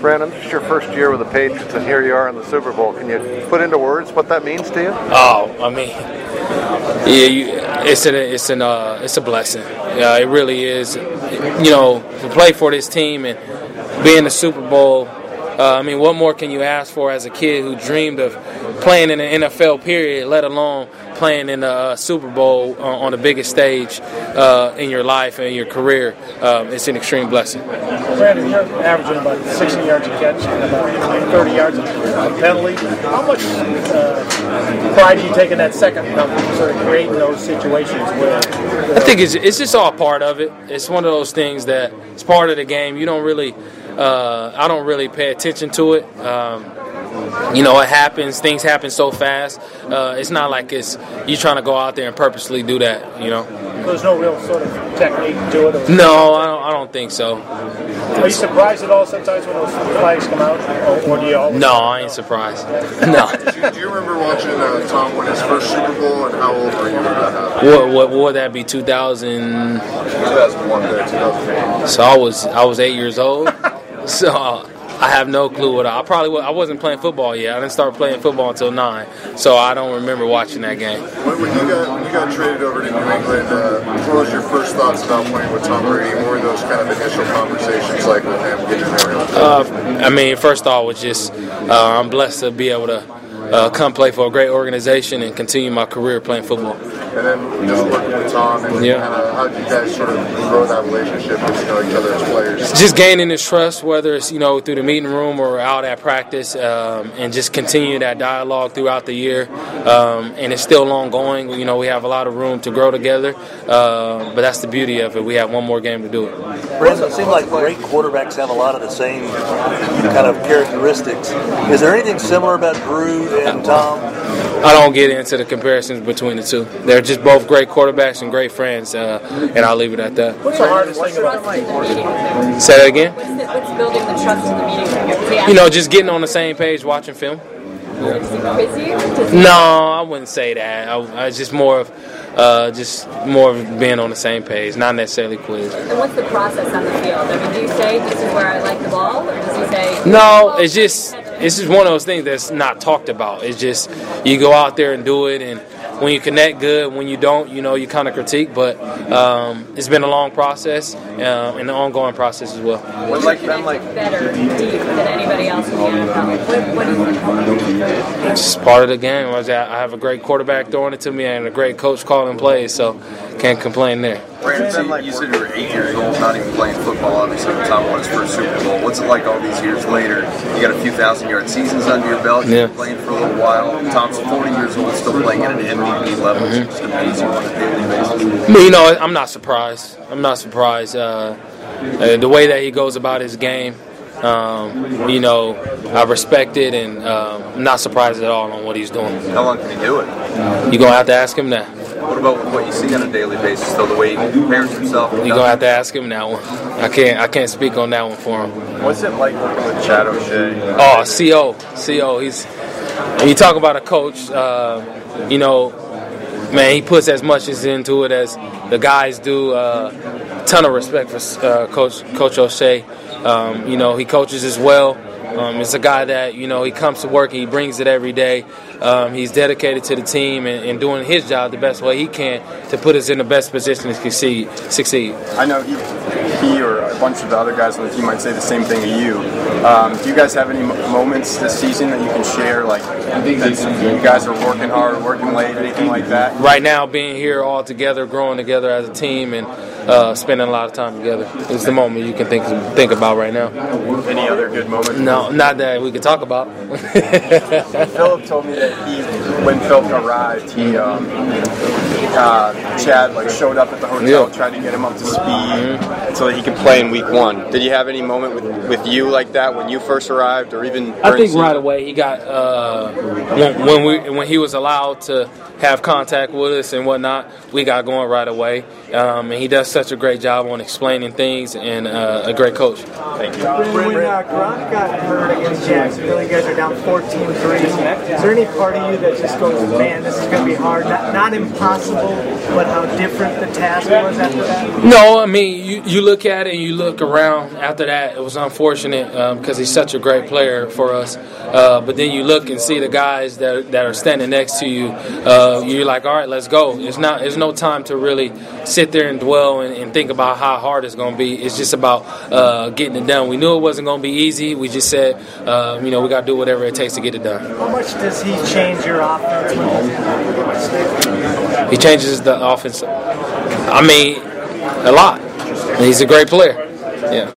Brandin, this is your first year with the Patriots, and here you are in the Super Bowl. Can you put into words what that means to you? Oh, I mean, yeah, you, it's an it's an uh, it's a blessing. Yeah, it really is. You know, to play for this team and be in the Super Bowl. Uh, I mean, what more can you ask for as a kid who dreamed of playing in the NFL period, let alone playing in the uh, Super Bowl on, on, the biggest stage uh, in your life and your career? Um, it's an extreme blessing. Brandin, you're averaging about 60 yards a catch and about 30 yards a penalty. How much uh, pride do you take in that second number, sort of creating those situations where? I think it's, it's just all part of it. It's one of those things that it's part of the game. You don't really uh, I don't really pay attention to it. Um, you know, it happens. Things happen so fast. Uh, it's not like it's you trying to go out there and purposely do that. You know. There's no real sort of technique to it. No, I don't. I don't think so. Are you surprised at all sometimes when those flags come out, or, or do you always? No, I ain't surprised. no. do, you, do, you, remember watching uh, Tom win his first Super Bowl, and how old were you when that happened? What, what, what would that be? 2000. 2001, 2008. So I was I was eight years old. So I have no clue what I, I probably I wasn't playing football yet. I didn't start playing football until nine, so I don't remember watching that game. When, when you got when you got traded over to New England, uh, what was your first thoughts about playing with Tom Brady? What were those kind of initial conversations like with him, getting to know him? Uh, I mean, first thought was just uh, I'm blessed to be able to uh, come play for a great organization and continue my career playing football. And then just working with Tom, and yeah. kind of how did you guys sort of grow that relationship with you know each other as players? Just gaining his trust, whether it's you know through the meeting room or out at practice, um, and just continue that dialogue throughout the year. Um, and it's still ongoing. You know, we have a lot of room to grow together, uh, but that's the beauty of it. We have one more game to do it. Brandin, it seems like great quarterbacks have a lot of the same kind of characteristics. Is there anything similar about Drew and Tom? I don't get into the comparisons between the two. They're just both great quarterbacks and great friends, uh, and I'll leave it at that. What's the hardest thing about Say that again. What's, the, what's building the trust in the meeting room? You know, just getting on the same page, watching film. No, I wouldn't say that. I, I just more of uh, just more of being on the same page, not necessarily quiz. And what's the process on the field? I mean, do you say this is where I like the ball, or does he say? No, it's just it's just one of those things that's not talked about. It's just you go out there and do it, and when you connect, good. When you don't, you know, you kind of critique. But um, it's been a long process uh, and an ongoing process as well. What's like been like better deep than anybody else in the NFL? What, what it's just part of the game. I have a great quarterback throwing it to me and a great coach calling plays, so can't complain there. Brandin, like, you said you were eight years old, not even playing football, obviously, when Tom won his first Super Bowl. What's it like all these years later? You got a few thousand yard seasons under your belt. You've yeah. been playing for a little while. Tom's 40 years old, still playing at an MVP level. Mm-hmm. It's just amazing on a daily basis. You know, I'm not surprised. I'm not surprised. Uh, uh, the way that he goes about his game, um, you know, I respect it, and uh, I'm not surprised at all on what he's doing. How long can he do it? You're gonna have to ask him that. What about what you see on a daily basis, though? The way he prepares himself. You're gonna have to ask him that one. I can't. I can't speak on that one for him. What's it like working with Chad O'Shea? Oh, Co. Co. He's. When you talk about a coach, uh, you know, man, he puts as much as into it as the guys do. Uh, ton of respect for uh, Coach Coach O'Shea. Um, you know, he coaches as well. Um, it's a guy that you know he comes to work and he brings it every day. Um, he's dedicated to the team and, and, doing his job the best way he can to put us in the best position to succeed. Succeed. I know he, he or bunch of the other guys on the team might say the same thing to you. Um, do you guys have any moments this season that you can share, like you guys are working hard, working late, anything like that? Right now, being here all together, growing together as a team, and uh, spending a lot of time together is the moment you can think think about right now. Any other good moments? No, not that we could talk about. Phillip told me that he, when Phillip arrived, he um, uh, Chad like showed up at the hotel, yeah. tried to get him up to speed mm-hmm. So that he can play in week one. Did you have any moment with, with you like that when you first arrived, or even? I think right away he got uh, when, when we when he was allowed to have contact with us and whatnot. We got going right away, um, and he does such such a great job on explaining things and uh, a great coach. Thank you. When uh, Gronk got hurt against Jacksonville, you guys are down 14-3. Is there any part of you that just goes, man, this is going to be hard? Not, not impossible, but how different the task was after that? No, I mean you, you look at it and you look around after that. It was unfortunate because he's such a great player for us. Uh, but then you look and see the guys that, that are standing next to you. Uh, you're like, all right, let's go. It's not. There's no time to really sit there and dwell and, and think about how hard it's going to be. It's just about uh, getting it done. We knew it wasn't going to be easy. We just said, uh, you know, we got to do whatever it takes to get it done. How much does he change your offense? He changes the offense. I mean, a lot. He's a great player. Yeah.